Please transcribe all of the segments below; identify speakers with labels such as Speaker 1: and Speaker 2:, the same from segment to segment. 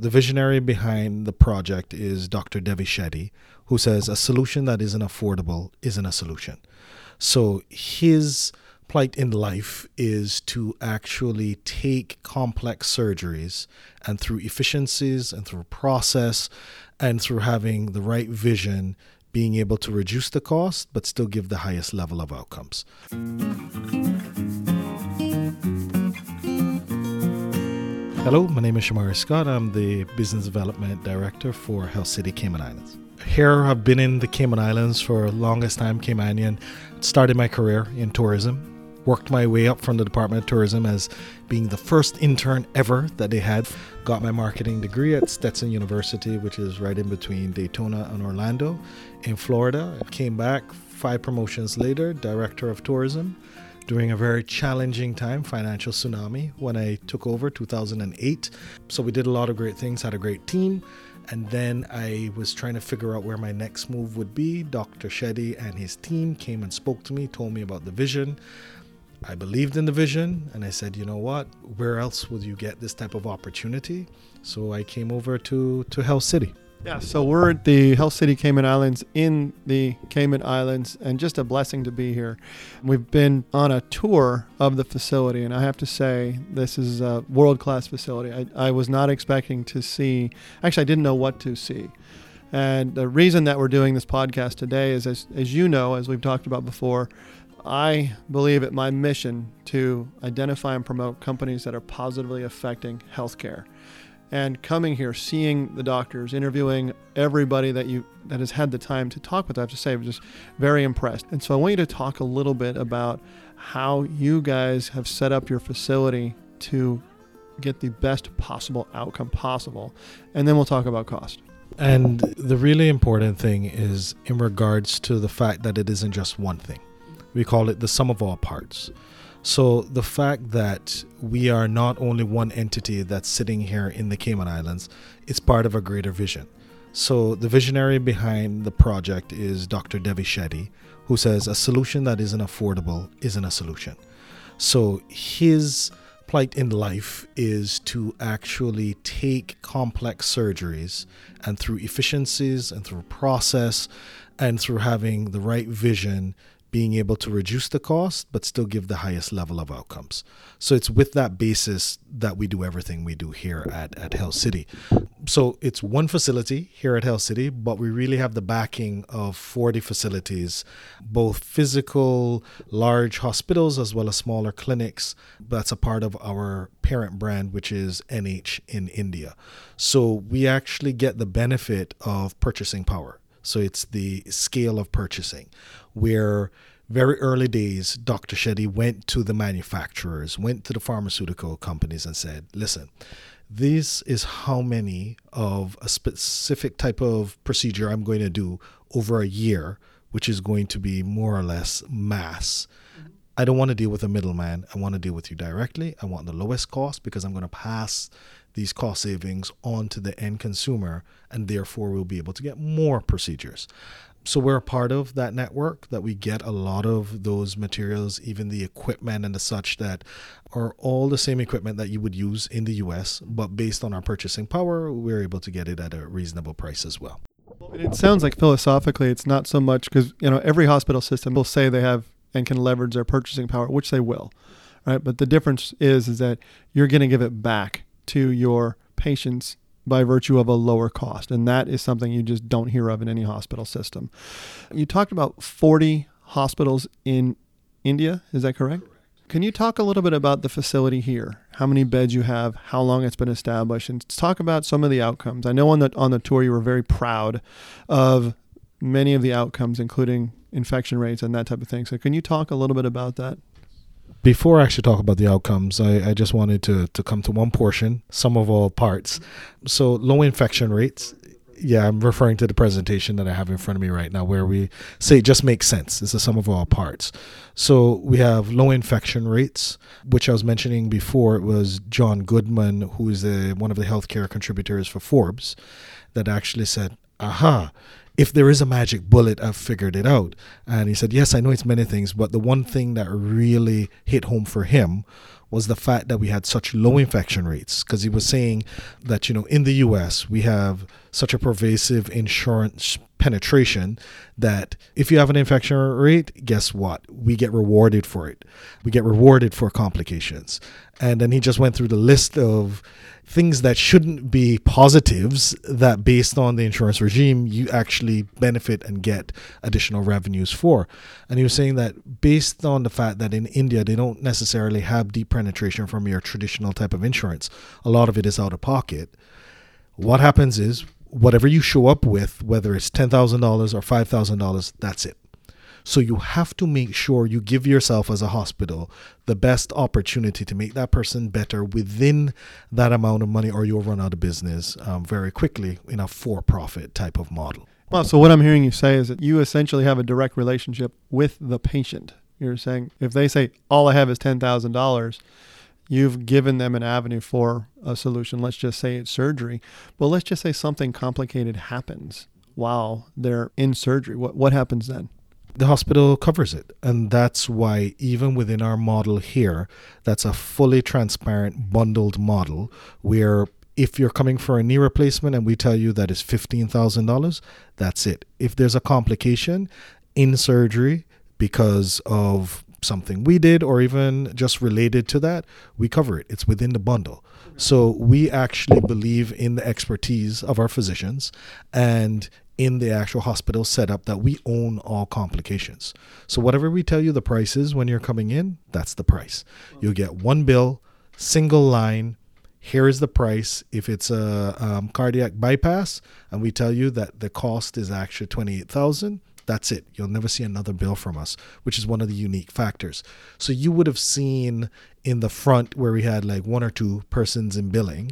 Speaker 1: The visionary behind the project is Dr. Devi Shetty, who says a solution that isn't affordable isn't a solution. So his plight in life is to actually take complex surgeries and through efficiencies and through process and through having the right vision being able to reduce the cost but still give the highest level of outcomes. Hello, my name is Shomari Scott. I'm the Business Development Director for Health City Cayman Islands. Here, I've been in the Cayman Islands for longest time, Caymanian. Started my career in tourism, worked my way up from the Department of Tourism as being the first intern ever that they had. Got my marketing degree at Stetson University, which is right in between Daytona and Orlando in Florida. Came back five promotions later, Director of Tourism during a very challenging time, financial tsunami, when I took over 2008. So we did a lot of great things, had a great team. And then I was trying to figure out where my next move would be. Dr. Shetty and his team came and spoke to me, told me about the vision. I believed in the vision and I said, you know what? Where else would you get this type of opportunity? So I came over to, to Health City.
Speaker 2: Yeah, so we're at the Health City Cayman Islands in the Cayman Islands, and just a blessing to be here. We've been on a tour of the facility, and I have to say, this is a world class facility. I, I was not expecting to see, actually, I didn't know what to see. And the reason that we're doing this podcast today is, as, as you know, as we've talked about before, I believe it my mission to identify and promote companies that are positively affecting healthcare and coming here, seeing the doctors, interviewing everybody that you that has had the time to talk with, I have to say, I'm just very impressed. And so I want you to talk a little bit about how you guys have set up your facility to get the best possible outcome possible, and then we'll talk about cost.
Speaker 1: And the really important thing is in regards to the fact that it isn't just one thing. We call it the sum of all parts. So the fact that we are not only one entity that's sitting here in the Cayman Islands, it's part of a greater vision. So the visionary behind the project is Dr. Devi Shetty, who says a solution that isn't affordable isn't a solution. So his plight in life is to actually take complex surgeries and through efficiencies and through process and through having the right vision being able to reduce the cost but still give the highest level of outcomes. So it's with that basis that we do everything we do here at, at Health City. So it's one facility here at Health City, but we really have the backing of 40 facilities, both physical, large hospitals, as well as smaller clinics. That's a part of our parent brand, which is NH in India. So we actually get the benefit of purchasing power. So it's the scale of purchasing where very early days, Dr. Shetty went to the manufacturers, went to the pharmaceutical companies and said, listen, this is how many of a specific type of procedure I'm going to do over a year, which is going to be more or less mass. I don't want to deal with a middleman. I want to deal with you directly. I want the lowest cost because I'm going to pass these cost savings on to the end consumer, and therefore we'll be able to get more procedures so we're a part of that network that we get a lot of those materials even the equipment and the such that are all the same equipment that you would use in the US but based on our purchasing power we're able to get it at a reasonable price as well.
Speaker 2: It sounds like philosophically it's not so much because you know every hospital system will say they have and can leverage their purchasing power which they will right? But the difference is is that you're going to give it back to your patients by virtue of a lower cost. And that is something you just don't hear of in any hospital system. You talked about 40 hospitals in India, is that correct? Can you talk a little bit about the facility here? How many beds you have, how long it's been established, and talk about some of the outcomes. I know on the on the tour you were very proud of many of the outcomes, including infection rates and that type of thing. So can you talk a little bit about that?
Speaker 1: Before I actually talk about the outcomes, I, I just wanted to, to come to one portion, sum of all parts. So, low infection rates. Yeah, I'm referring to the presentation that I have in front of me right now, where we say it just makes sense. It's the sum of all parts. So we have low infection rates, which I was mentioning before. It was John Goodman, who is a, one of the healthcare contributors for Forbes, that actually said aha, if there is a magic bullet, I've figured it out. And he said, yes, I know it's many things, but the one thing that really hit home for him was the fact that we had such low infection rates. Because he was saying that you know in the US we have such a pervasive insurance penetration that if you have an infection rate guess what? We get rewarded for it. We get rewarded for complications. And then he just went through the list of things that shouldn't be positives that based on the insurance regime you actually benefit and get additional revenues for. And he was saying that based on the fact that in India they don't necessarily have deep penetration from your traditional type of insurance a lot of it is out of pocket. What happens is whatever you show up with whether it's $10,000 or $5,000 that's it so you have to make sure you give yourself as a hospital the best opportunity to make that person better within that amount of money, or you'll run out of business um, very quickly in a for profit type of model.
Speaker 2: Well, so what I'm hearing you say is that you essentially have a direct relationship with the patient. You're saying if they say, all I have is $10,000, you've given them an avenue for a solution. Let's just say it's surgery. Well, let's just say something complicated happens while they're in surgery. What, what happens then?
Speaker 1: The hospital covers it. And that's why, even within our model here, that's a fully transparent bundled model where if you're coming for a knee replacement and we tell you that is $15,000, that's it. If there's a complication in surgery because of something we did or even just related to that, we cover it. It's within the bundle. So we actually believe in the expertise of our physicians and in the actual hospital setup that we own all complications. So whatever we tell you the price is when you're coming in, that's the price. You'll get one bill, single line. Here is the price. If it's a um, cardiac bypass, and we tell you that the cost is actually twenty-eight thousand, that's it. You'll never see another bill from us, which is one of the unique factors. So you would have seen in the front where we had like one or two persons in billing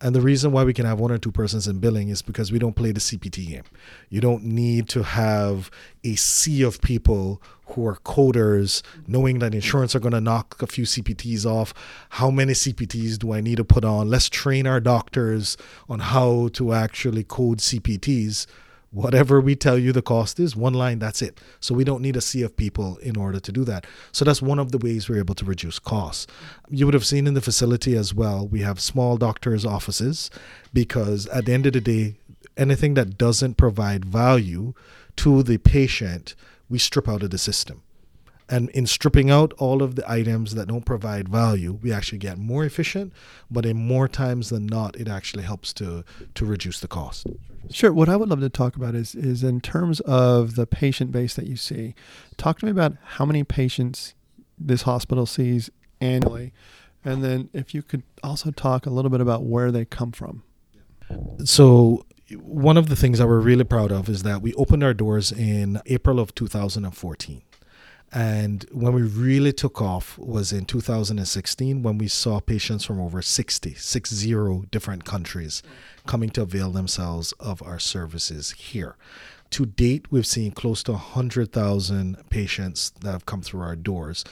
Speaker 1: and the reason why we can have one or two persons in billing is because we don't play the CPT game. You don't need to have a sea of people who are coders knowing that insurance are going to knock a few CPTs off. How many CPTs do I need to put on? Let's train our doctors on how to actually code CPTs whatever we tell you the cost is, one line, that's it. So we don't need a sea of people in order to do that. So that's one of the ways we're able to reduce costs. You would have seen in the facility as well, we have small doctors' offices because at the end of the day, anything that doesn't provide value to the patient, we strip out of the system. And in stripping out all of the items that don't provide value, we actually get more efficient, but in more times than not, it actually helps to to reduce the cost.
Speaker 2: Sure. What I would love to talk about is is in terms of the patient base that you see. Talk to me about how many patients this hospital sees annually, and then if you could also talk a little bit about where they come from.
Speaker 1: So one of the things that we're really proud of is that we opened our doors in April of 2014. And when we really took off was in 2016 when we saw patients from over 60, 60 different countries coming to avail themselves of our services here. To date, we've seen close to 100,000 patients that have come through our doors.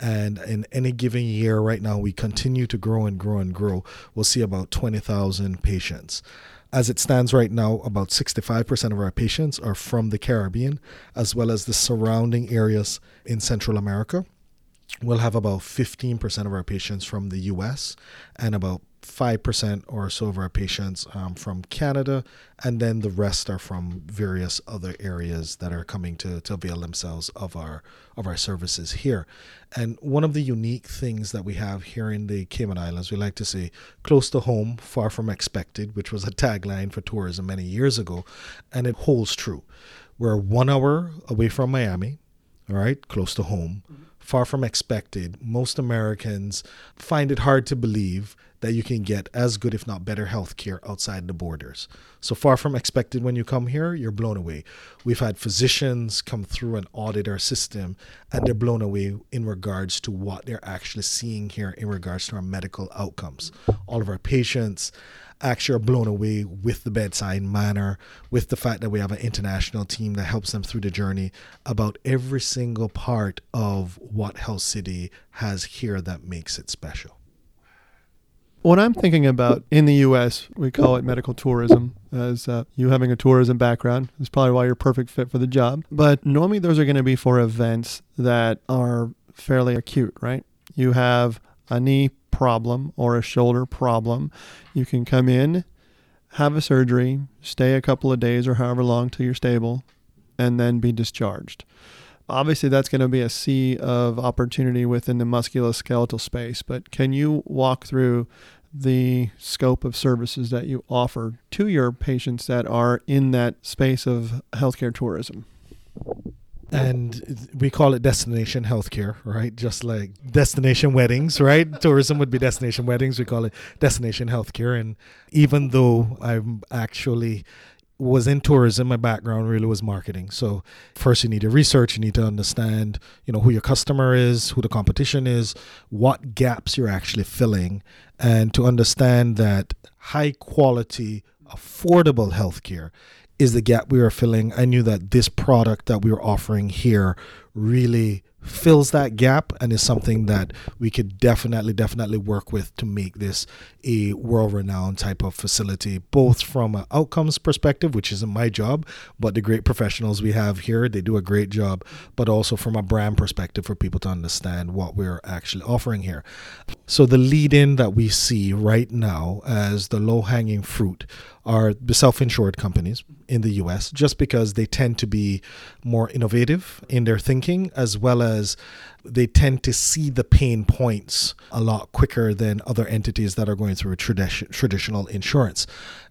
Speaker 1: And in any given year, right now, we continue to grow and grow and grow. We'll see about 20,000 patients. As it stands right now, about 65% of our patients are from the Caribbean, as well as the surrounding areas in Central America. We'll have about 15% of our patients from the US and about 5% or so of our patients um, from Canada, and then the rest are from various other areas that are coming to, to avail themselves of our of our services here. And one of the unique things that we have here in the Cayman Islands, we like to say close to home, far from expected, which was a tagline for tourism many years ago, and it holds true. We're one hour away from Miami, all right, close to home. Mm-hmm far from expected. Most Americans find it hard to believe that you can get as good, if not better, health care outside the borders. So far from expected when you come here, you're blown away. We've had physicians come through and audit our system, and they're blown away in regards to what they're actually seeing here in regards to our medical outcomes. All of our patients actually are blown away with the bedside manner, with the fact that we have an international team that helps them through the journey about every single part of what Health City has here that makes it special.
Speaker 2: What I'm thinking about in the U.S., we call it medical tourism. As uh, you having a tourism background is probably why you're perfect fit for the job. But normally those are going to be for events that are fairly acute, right? You have a knee problem or a shoulder problem. You can come in, have a surgery, stay a couple of days or however long till you're stable, and then be discharged. Obviously, that's going to be a sea of opportunity within the musculoskeletal space, but can you walk through the scope of services that you offer to your patients that are in that space of healthcare tourism?
Speaker 1: and we call it destination healthcare, right? Just like destination weddings, right? Tourism would be destination weddings. We call it destination healthcare. And even though I'm actually was in tourism, my background really was marketing. So first you need to research, you need to understand, you know, who your customer is, who the competition is, what gaps you're actually filling, and to understand that high quality, affordable healthcare is the gap we are filling. I knew that this product that we were offering here really fills that gap and is something that we could definitely definitely work with to make this a world renowned type of facility both from an outcomes perspective which isn't my job but the great professionals we have here they do a great job but also from a brand perspective for people to understand what we're actually offering here. So the lead in that we see right now as the low hanging fruit are the self insured companies in the US, just because they tend to be more innovative in their thinking, as well as they tend to see the pain points a lot quicker than other entities that are going through tradi- traditional insurance.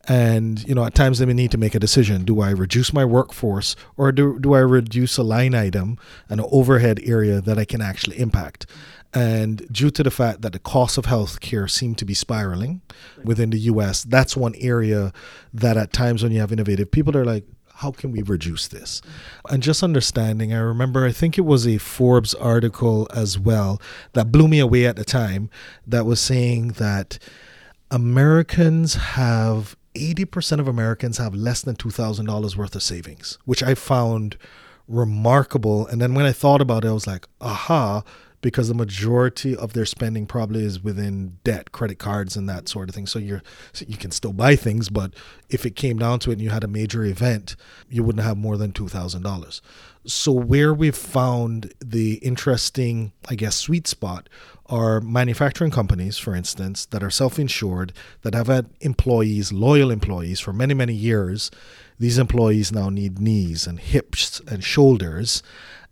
Speaker 1: And, you know, at times they may need to make a decision. Do I reduce my workforce or do, do I reduce a line item, an overhead area that I can actually impact? And due to the fact that the cost of healthcare seem to be spiraling within the US, that's one area that at times when you have innovative people, they're like, how can we reduce this? And just understanding, I remember, I think it was a Forbes article as well that blew me away at the time that was saying that Americans have 80% of Americans have less than $2,000 worth of savings, which I found remarkable. And then when I thought about it, I was like, aha, because the majority of their spending probably is within debt, credit cards, and that sort of thing. So you're you can still buy things, but if it came down to it and you had a major event, you wouldn't have more than two thousand dollars. So where we've found the interesting, I guess, sweet spot are manufacturing companies, for instance, that are self-insured, that have had employees, loyal employees for many, many years. These employees now need knees and hips and shoulders.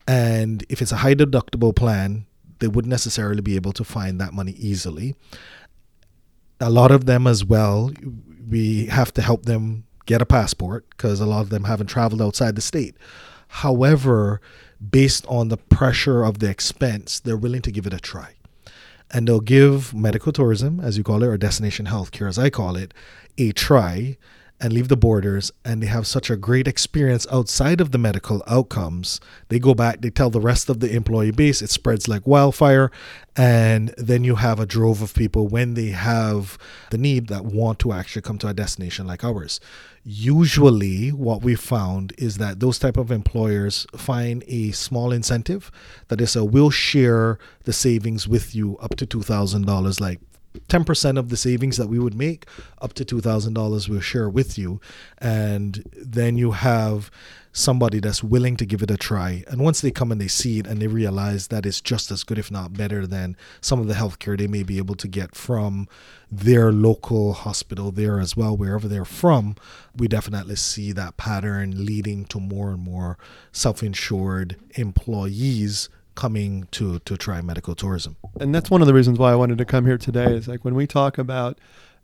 Speaker 1: And if it's a high deductible plan, they wouldn't necessarily be able to find that money easily. A lot of them, as well, we have to help them get a passport because a lot of them haven't traveled outside the state. However, based on the pressure of the expense, they're willing to give it a try. And they'll give medical tourism, as you call it, or destination healthcare, as I call it, a try and leave the borders and they have such a great experience outside of the medical outcomes they go back they tell the rest of the employee base it spreads like wildfire and then you have a drove of people when they have the need that want to actually come to a destination like ours. Usually what we found is that those type of employers find a small incentive that is a we'll share the savings with you up to $2000 like 10% of the savings that we would make up to $2000 we'll share with you. And then you have somebody that's willing to give it a try. And once they come and they see it and they realize that it's just as good if not better than some of the healthcare they may be able to get from their local hospital there as well wherever they're from we definitely see that pattern leading to more and more self-insured employees coming to to try medical tourism.
Speaker 2: And that's one of the reasons why I wanted to come here today. Is like when we talk about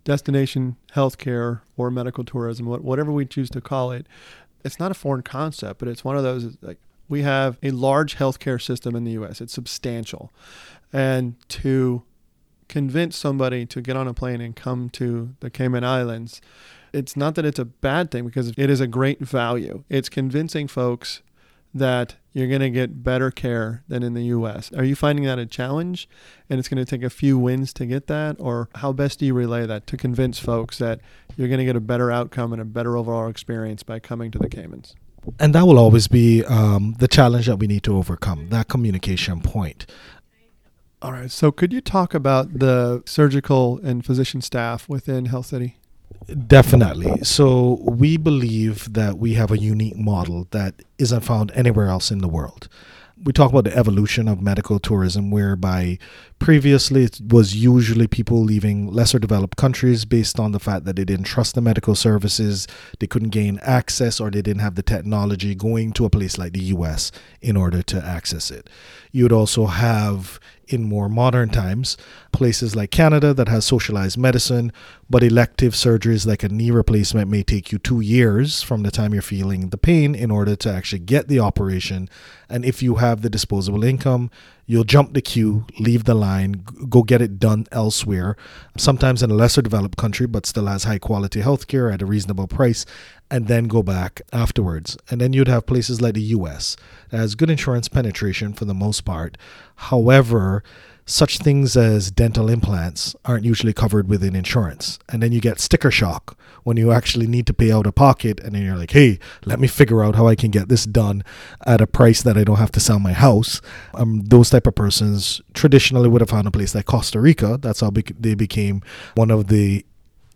Speaker 2: destination healthcare or medical tourism, whatever we choose to call it, it's not a foreign concept, but it's one of those like we have a large healthcare system in the U.S. It's substantial, and to convince somebody to get on a plane and come to the Cayman Islands, it's not that it's a bad thing because it is a great value. It's convincing folks that you're going to get better care than in the US. Are you finding that a challenge and it's going to take a few wins to get that? Or how best do you relay that to convince folks that you're going to get a better outcome and a better overall experience by coming to the Caymans?
Speaker 1: And that will always be um, the challenge that we need to overcome that communication point.
Speaker 2: All right. So, could you talk about the surgical and physician staff within Health City?
Speaker 1: Definitely. So, we believe that we have a unique model that isn't found anywhere else in the world we talk about the evolution of medical tourism, whereby previously it was usually people leaving lesser developed countries based on the fact that they didn't trust the medical services, they couldn't gain access, or they didn't have the technology going to a place like the US in order to access it. You would also have in more modern times. Places like Canada that has socialized medicine, but elective surgeries like a knee replacement may take you two years from the time you're feeling the pain in order to actually get the operation. And if you have the disposable income, you'll jump the queue, leave the line, go get it done elsewhere, sometimes in a lesser developed country, but still has high quality healthcare at a reasonable price, and then go back afterwards. And then you'd have places like the US that has good insurance penetration for the most part. However, such things as dental implants aren't usually covered within insurance. And then you get sticker shock when you actually need to pay out of pocket and then you're like, hey, let me figure out how I can get this done at a price that I don't have to sell my house. Um, those type of persons traditionally would have found a place like Costa Rica. That's how they became one of the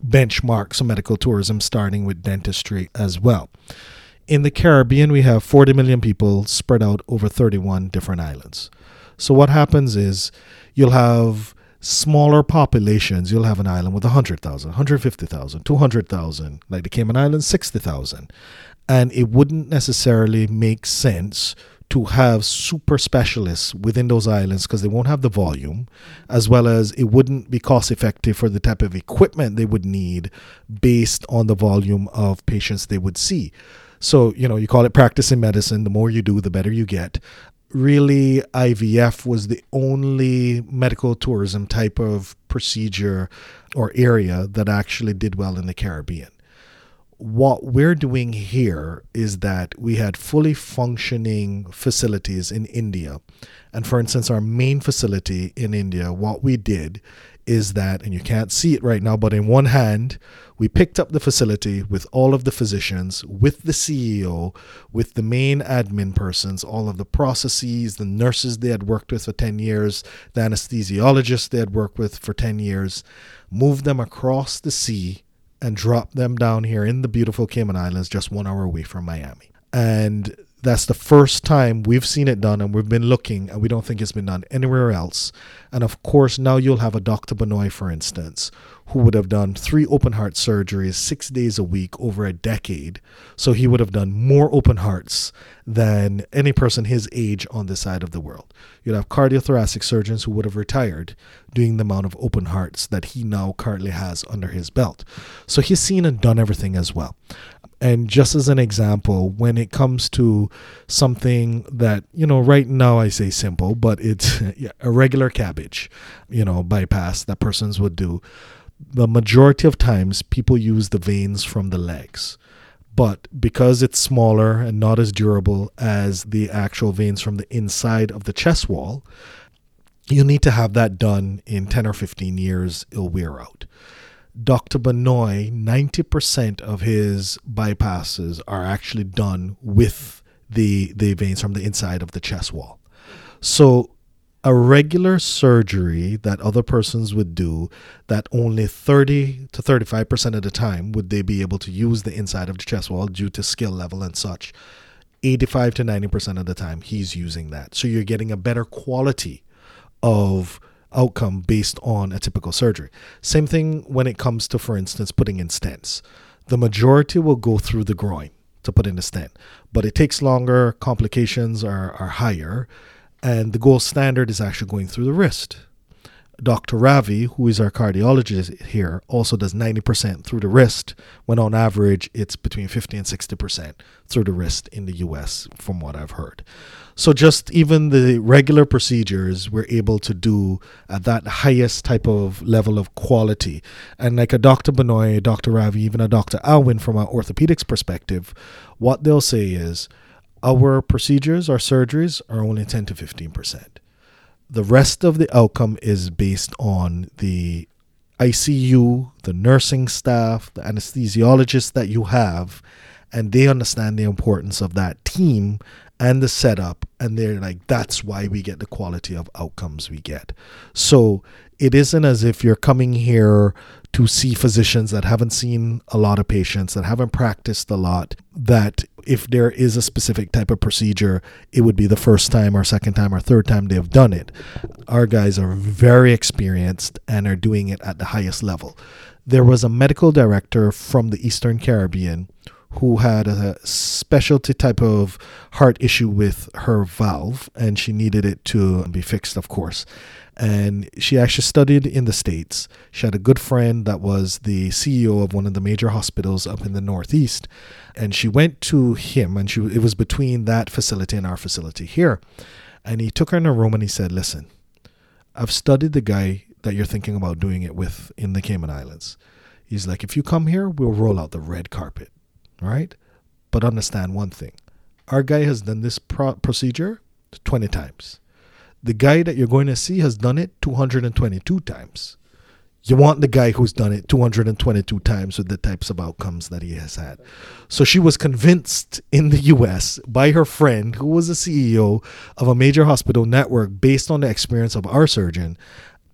Speaker 1: benchmarks of medical tourism, starting with dentistry as well. In the Caribbean, we have 40 million people spread out over 31 different islands. So what happens is you'll have smaller populations. You'll have an island with 100,000, 150,000, 200,000, like the Cayman Islands, 60,000. And it wouldn't necessarily make sense to have super specialists within those islands because they won't have the volume, as well as it wouldn't be cost effective for the type of equipment they would need based on the volume of patients they would see. So, you know, you call it practicing medicine. The more you do, the better you get really IVF was the only medical tourism type of procedure or area that actually did well in the Caribbean. What we're doing here is that we had fully functioning facilities in India. And for instance, our main facility in India, what we did is that, and you can't see it right now, but in one hand, we picked up the facility with all of the physicians, with the CEO, with the main admin persons, all of the processes, the nurses they had worked with for 10 years, the anesthesiologists they had worked with for 10 years, moved them across the sea and dropped them down here in the beautiful Cayman Islands, just one hour away from Miami. And that's the first time we've seen it done and we've been looking and we don't think it's been done anywhere else. And of course, now you'll have a Dr. Binoy, for instance, who would have done three open heart surgeries six days a week over a decade. So he would have done more open hearts than any person his age on this side of the world. You'd have cardiothoracic surgeons who would have retired doing the amount of open hearts that he now currently has under his belt. So he's seen and done everything as well. And just as an example, when it comes to something that, you know, right now I say simple, but it's a regular CABG, you know, bypass that persons would do, the majority of times people use the veins from the legs. But because it's smaller and not as durable as the actual veins from the inside of the chest wall, you need to have that done in 10 or 15 years, it'll wear out. Dr. Binoy, 90% of his bypasses are actually done with the, the veins from the inside of the chest wall. So, a regular surgery that other persons would do, that only 30 to 35% of the time would they be able to use the inside of the chest wall due to skill level and such. 85 to 90% of the time, he's using that. So, you're getting a better quality of outcome based on a typical surgery. Same thing when it comes to, for instance, putting in stents. The majority will go through the groin to put in a stent, but it takes longer, complications are, are higher, and the gold standard is actually going through the wrist. Dr. Ravi, who is our cardiologist here, also does 90% through the wrist, when on average it's between 50 and 60% through the wrist in the US, from what I've heard. So, just even the regular procedures we're able to do at that highest type of level of quality. And like a Dr. Binoy, Dr. Ravi, even a Dr. Alwyn, from an orthopedics perspective, what they'll say is our procedures, our surgeries are only 10 to 15% the rest of the outcome is based on the ICU, the nursing staff, the anesthesiologists that you have, and they understand the importance of that team and the setup and they're like that's why we get the quality of outcomes we get. So it isn't as if you're coming here to see physicians that haven't seen a lot of patients that haven't practiced a lot that if there is a specific type of procedure it would be the first time or second time or third time they've done it our guys are very experienced and are doing it at the highest level there was a medical director from the eastern caribbean who had a specialty type of heart issue with her valve and she needed it to be fixed, of course. And she actually studied in the States. She had a good friend that was the CEO of one of the major hospitals up in the Northeast. And she went to him, and she, it was between that facility and our facility here. And he took her in a room and he said, Listen, I've studied the guy that you're thinking about doing it with in the Cayman Islands. He's like, If you come here, we'll roll out the red carpet right? But understand one thing our guy has done this pro- procedure 20 times. The guy that you're going to see has done it 222 times. You want the guy who's done it 222 times with the types of outcomes that he has had. So she was convinced in the US by her friend, who was the CEO of a major hospital network based on the experience of our surgeon,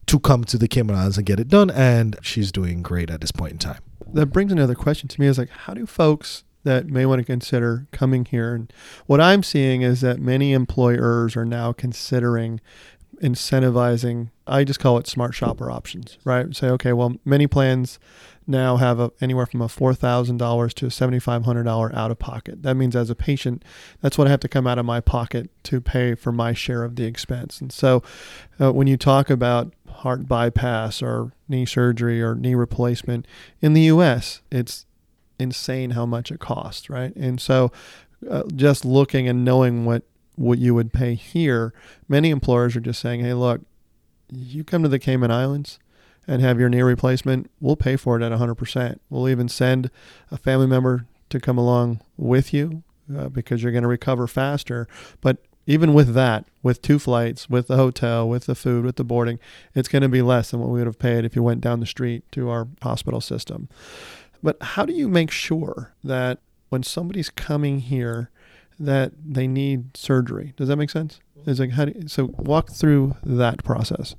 Speaker 1: to come to the Cayman Islands and get it done. And she's doing great at this point in time
Speaker 2: that brings another question to me is like how do folks that may want to consider coming here. And what i'm seeing is that many employers are now considering incentivizing i just call it smart shopper options right? Say okay well many plans now have a, anywhere from a $4000 to a $7500 out of pocket that means as a patient that's what i have to come out of my pocket to pay for my share of the expense. And so uh, when you talk about heart bypass or knee surgery or knee replacement in the US, it's insane how much it costs, right? And so uh, just looking and knowing what what you would pay here, many employers are just saying, "Hey, look, you come to the Cayman Islands and have your knee replacement, we'll pay for it at 100%. We'll even send a family member to come along with you uh, because you're going to recover faster. But even with that, with two flights, with the hotel, with the food, with the boarding, it's going to be less than what we would have paid if you went down the street to our hospital system. But how do you make sure that when somebody's coming here, that they need surgery? Does that make sense? Mm-hmm. Is like how do you, so walk through that process.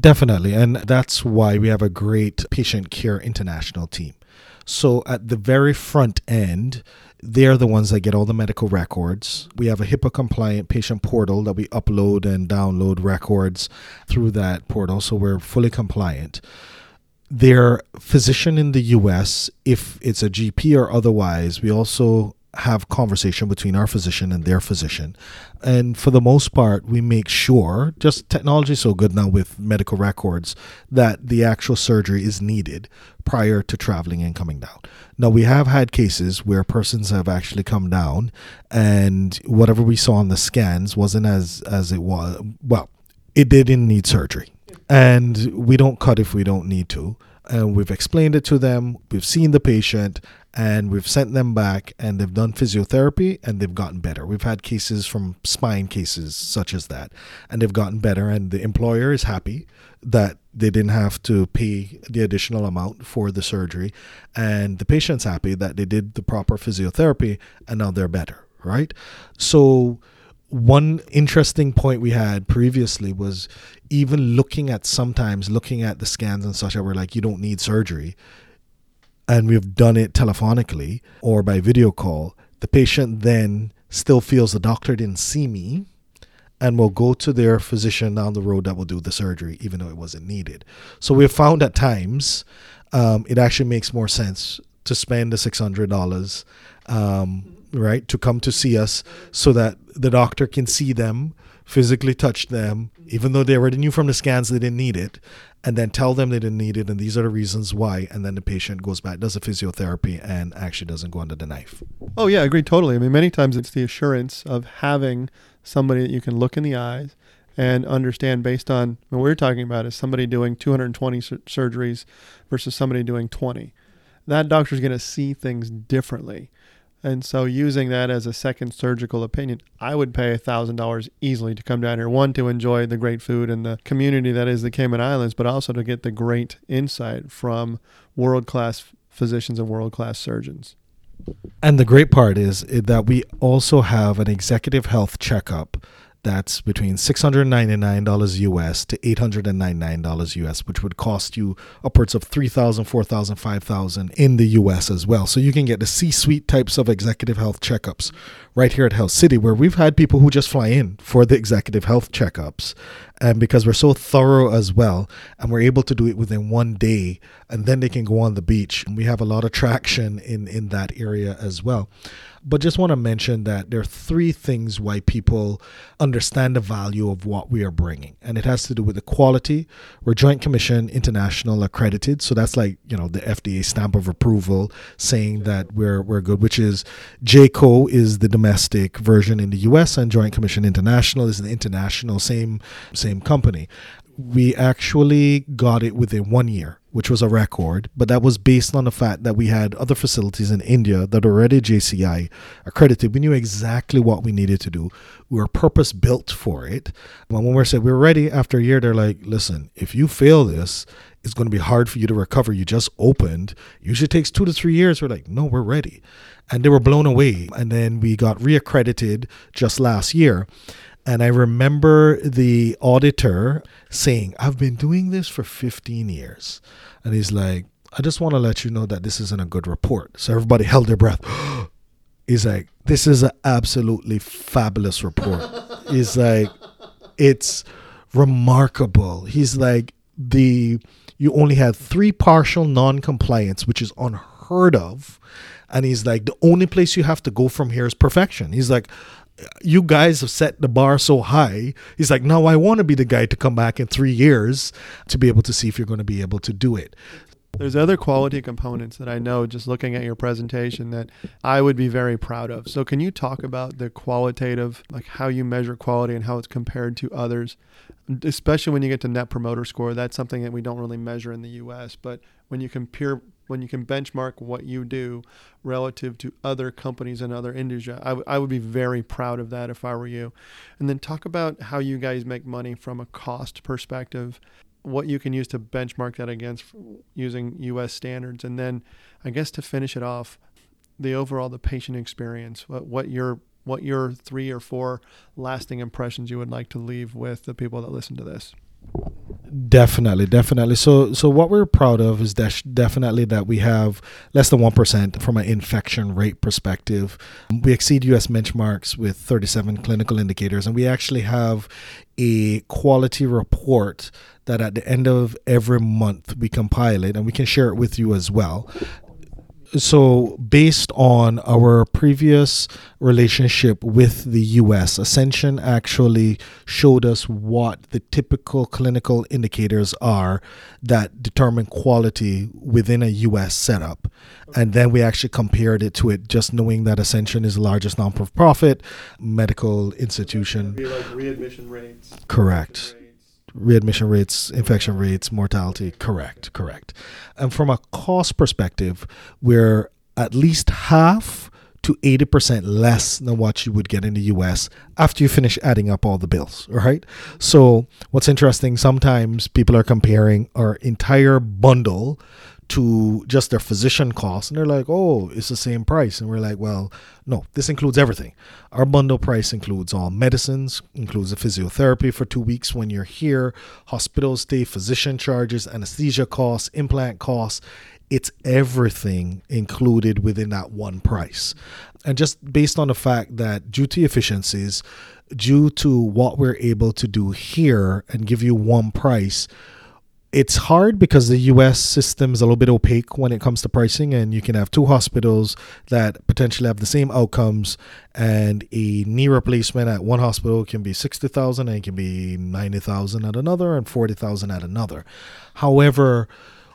Speaker 1: Definitely, and that's why we have a great patient care international team. So at the very front end, they're the ones that get all the medical records. We have a HIPAA compliant patient portal that we upload and download records through that portal, so we're fully compliant. Their physician in the US, if it's a GP or otherwise, we also have conversation between our physician and their physician. And for the most part we make sure just technology is so good now with medical records that the actual surgery is needed prior to traveling and coming down. Now we have had cases where persons have actually come down and whatever we saw on the scans wasn't as as it was well it didn't need surgery and we don't cut if we don't need to and we've explained it to them we've seen the patient and we've sent them back and they've done physiotherapy and they've gotten better. We've had cases from spine cases such as that and they've gotten better and the employer is happy that they didn't have to pay the additional amount for the surgery and the patient's happy that they did the proper physiotherapy and now they're better, right? So one interesting point we had previously was even looking at sometimes looking at the scans and such that we're like you don't need surgery and we've done it telephonically or by video call, the patient then still feels the doctor didn't see me and will go to their physician down the road that will do the surgery, even though it wasn't needed. So we've found at times um, it actually makes more sense to spend the $600, um, right, to come to see us so that the doctor can see them, physically touch them, even though they already knew from the scans they didn't need it, and then tell them they didn't need it and these are the reasons why and then the patient goes back does a physiotherapy and actually doesn't go under the knife.
Speaker 2: Oh yeah i agree totally. I mean many times it's the assurance of having somebody that you can look in the eyes and understand based on what we're talking about is somebody doing 220 sur- surgeries versus somebody doing 20 that doctor is going to see things differently and so, using that as a second surgical opinion, I would pay $1,000 easily to come down here. One, to enjoy the great food and the community that is the Cayman Islands, but also to get the great insight from world class physicians and world class surgeons.
Speaker 1: And the great part is that we also have an executive health checkup that's between $699 US to $899 US, which would cost you upwards of $3,000, $4,000, $5,000 in the US as well. So you can get the C suite types of executive health checkups right here at Health City, where we've had people who just fly in for the executive health checkups. And because we're so thorough as well, and we're able to do it within one day, and then they can go on the beach. We have a lot of traction in, in that area as well. But just want to mention that there are three things why people understand the value of what we are bringing. And it has to do with the quality. We're Joint Commission International accredited. So that's like, you know, the FDA stamp of approval saying that we're, we're good, which is JCAHO is the domestic version in the US and Joint Commission International is the international, same, same company we actually got it within one year, which was a record, but that was based on the fact that we had other facilities in India that are already JCI accredited. We knew exactly what we needed to do. We were purpose built for it. When we said we we're ready after a year, they're like, listen, if you fail this, it's going to be hard for you to recover. You just opened. Usually takes two to three years. We're like, no, we're ready. And they were blown away. And then we got reaccredited just last year. And I remember the auditor saying, I've been doing this for 15 years. And he's like, I just want to let you know that this isn't a good report. So everybody held their breath. he's like, This is an absolutely fabulous report. he's like, It's remarkable. He's like, The you only had three partial non-compliance, which is unheard of. And he's like, the only place you have to go from here is perfection. He's like, you guys have set the bar so high. He's like, now I want to be the guy to come back in three years to be able to see if you're going to be able to do it.
Speaker 2: There's other quality components that I know just looking at your presentation that I would be very proud of. So can you talk about the qualitative, like how you measure quality and how it's compared to others, especially when you get to net promoter score? That's something that we don't really measure in the US, but when you compare when you can benchmark what you do relative to other companies and other industries. I, w- I would be very proud of that if I were you. And then talk about how you guys make money from a cost perspective, what you can use to benchmark that against using US standards. And then I guess to finish it off, the overall the patient experience, what, what your what your three or four lasting impressions you would like to leave with the people that listen to this.
Speaker 1: Definitely, definitely. So, so what we're proud of is that definitely that we have less than one percent from an infection rate perspective. We exceed U.S. benchmarks with 37 clinical indicators, and we actually have a quality report that at the end of every month we compile it, and we can share it with you as well so based on our previous relationship with the US, Ascension actually showed us what the typical clinical indicators are that determine quality within a US setup. And then we actually compared it to it, just knowing that Ascension is the largest non-profit medical institution.
Speaker 2: Like readmission rates.
Speaker 1: Correct readmission rates, infection rates, mortality. Correct, correct. And from a cost perspective, we're at least half to 80% less than what you would get in the US after you finish adding up all the bills, right? So, what's interesting, sometimes people are comparing our entire bundle to just their physician costs and they're like oh it's the same price. And we're like well no this includes everything. Our bundle price includes all medicines includes the physiotherapy for two weeks when you're here hospital stay physician charges anesthesia costs implant costs. It's everything included within that one price. And just based on the fact that due to efficiencies due to what we're able to do here and give you one price it's hard because the US system is a little bit opaque when it comes to pricing, and you can have two hospitals that potentially have the same outcomes, and a knee replacement at one hospital can be 60,000 and it can be 90,000 at another and 40,000 at another. However,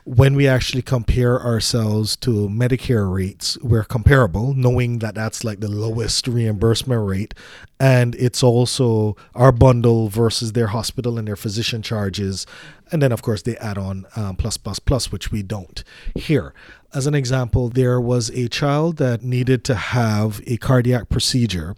Speaker 1: when we actually compare ourselves to Medicare rates, we're comparable, knowing that that's like the lowest reimbursement rate. And it's also our bundle versus their hospital and their physician charges. And then, of course, they add on um, plus, plus, plus, which we don't here. As an example, there was a child that needed to have a cardiac procedure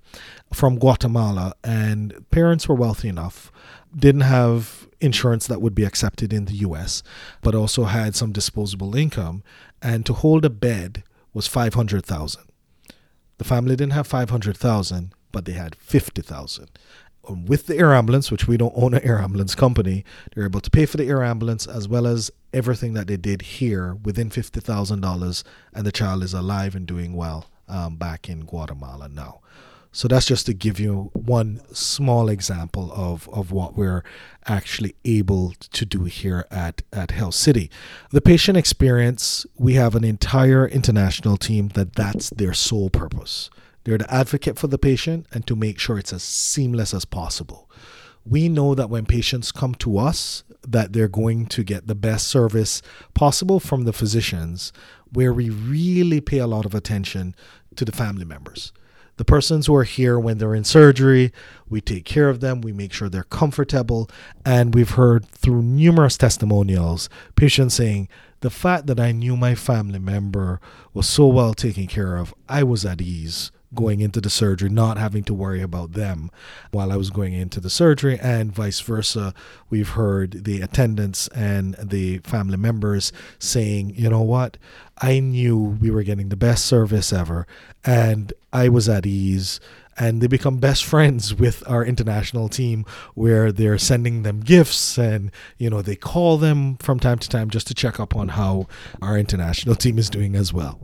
Speaker 1: from Guatemala, and parents were wealthy enough, didn't have insurance that would be accepted in the US, but also had some disposable income. And to hold a bed was 500,000. The family didn't have 500,000, but they had 50,000. And with the air ambulance, which we don't own an air ambulance company, they're able to pay for the air ambulance as well as everything that they did here within $50,000, and the child is alive and doing well um, back in Guatemala now. So that's just to give you one small example of, of what we're actually able to do here at, at Health City. The patient experience, we have an entire international team that that's their sole purpose. They're the advocate for the patient and to make sure it's as seamless as possible. We know that when patients come to us, that they're going to get the best service possible from the physicians, where we really pay a lot of attention to the family members the persons who are here when they're in surgery, we take care of them, we make sure they're comfortable. And we've heard through numerous testimonials patients saying, the fact that I knew my family member was so well taken care of, I was at ease going into the surgery, not having to worry about them while I was going into the surgery, and vice versa. We've heard the attendants and the family members saying, you know what, I knew we were getting the best service ever, and I was at ease. And they become best friends with our international team, where they're sending them gifts, and you know they call them from time to time just to check up on how our international team is doing as well.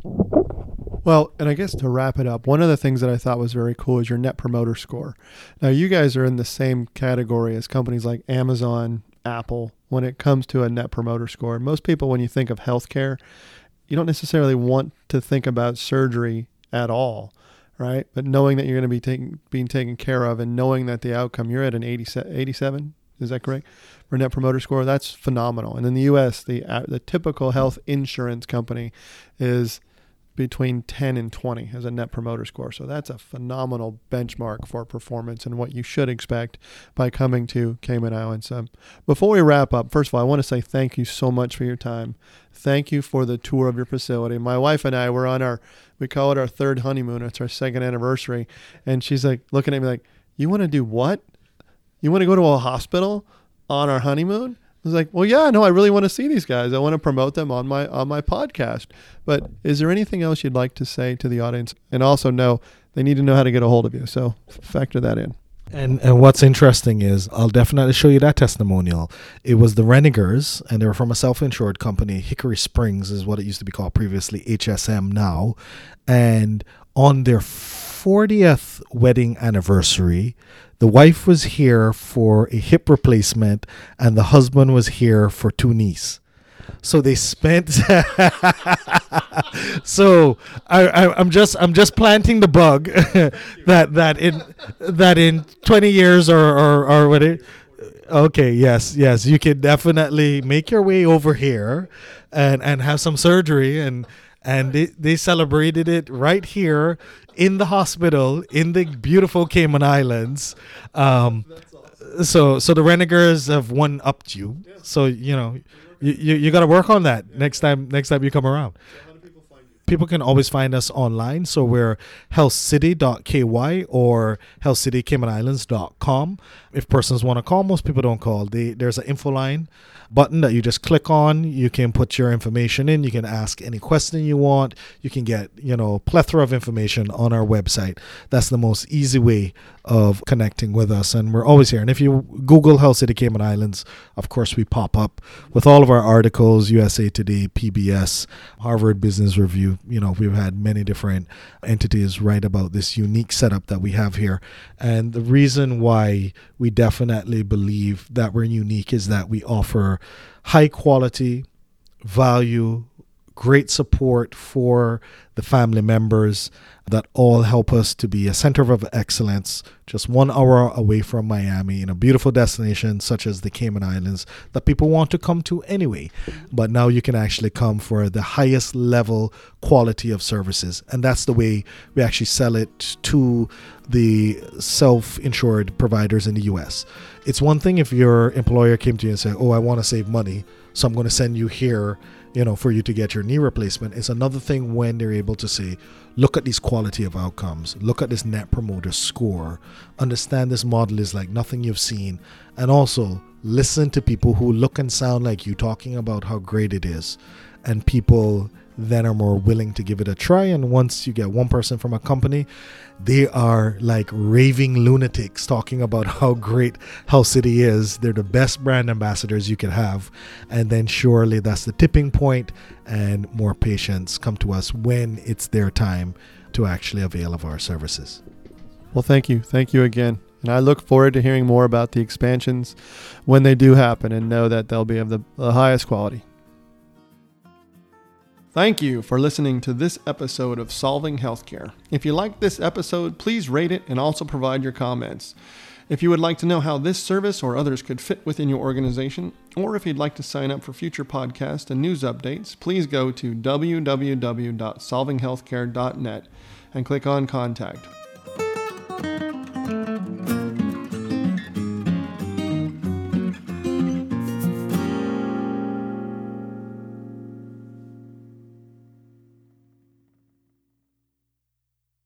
Speaker 2: Well, and I guess to wrap it up, one of the things that I thought was very cool is your net promoter score. Now, you guys are in the same category as companies like Amazon, Apple, when it comes to a net promoter score. Most people, when you think of healthcare, you don't necessarily want to think about surgery at all, right? But knowing that you're going to be taking, being taken care of and knowing that the outcome, you're at an 87, is that correct? For net promoter score, that's phenomenal. And in the U.S., the uh, the typical health insurance company is between 10 and 20 as a net promoter score. So that's a phenomenal benchmark for performance and what you should expect by coming to Cayman Islands. Um, before we wrap up, first of all, I want to say thank you so much for your time. Thank you for the tour of your facility. My wife and I were on our, we call it our third honeymoon. It's our second anniversary. And she's like looking at me like, You want to do what? You want to go to a hospital on our honeymoon? I was like, well, yeah, no, I really want to see these guys. I want to promote them on my on my podcast. But is there anything else you'd like to say to the audience? And also, know they need to know how to get a hold of you. So factor that in.
Speaker 1: And and what's interesting is I'll definitely show you that testimonial. It was the Renegers, and they were from a self-insured company. Hickory Springs is what it used to be called previously, HSM now. And on their 40th wedding anniversary, the wife was here for a hip replacement, and the husband was here for two knees. So they spent. so I, am just I'm just planting the bug that that in that in 20 years or or, or what it, okay yes yes you can definitely make your way over here and and have some surgery and and they, they celebrated it right here in the hospital in the beautiful Cayman Islands. Um, so so the Renegers have one upped you. So you know you, you, you got to work on that next time next time you come around. People can always find us online. So we're healthcity.ky or healthcitycaymanislands.com. If persons want to call, most people don't call. They, there's an info line button that you just click on. You can put your information in. You can ask any question you want. You can get, you know, plethora of information on our website. That's the most easy way of connecting with us. And we're always here. And if you Google Health City Cayman Islands, of course, we pop up with all of our articles, USA Today, PBS, Harvard Business Review. You know, we've had many different entities write about this unique setup that we have here. And the reason why we definitely believe that we're unique is that we offer high quality, value, great support for the family members that all help us to be a center of excellence just one hour away from Miami in a beautiful destination such as the Cayman Islands that people want to come to anyway. But now you can actually come for the highest level quality of services. And that's the way we actually sell it to the self insured providers in the US. It's one thing if your employer came to you and said, Oh, I want to save money, so I'm going to send you here you know, for you to get your knee replacement. It's another thing when they're able to say, look at these quality of outcomes, look at this net promoter score, understand this model is like nothing you've seen, and also listen to people who look and sound like you talking about how great it is. and people then are more willing to give it a try. And once you get one person from a company, they are like raving lunatics talking about how great Health City is. They're the best brand ambassadors you could have. And then surely that's the tipping point, and more patients come to us when it's their time to actually avail of our services.
Speaker 2: Well, thank you. Thank you again. And I look forward to hearing more about the expansions when they do happen and know that they'll be of the, the highest quality. Thank you for listening to this episode of Solving Healthcare. If you liked this episode, please rate it and also provide your comments. If you would like to know how this service or others could fit within your organization, or if you'd like to sign up for future podcasts and news updates, please go to www.solvinghealthcare.net and click on Contact. Thank you.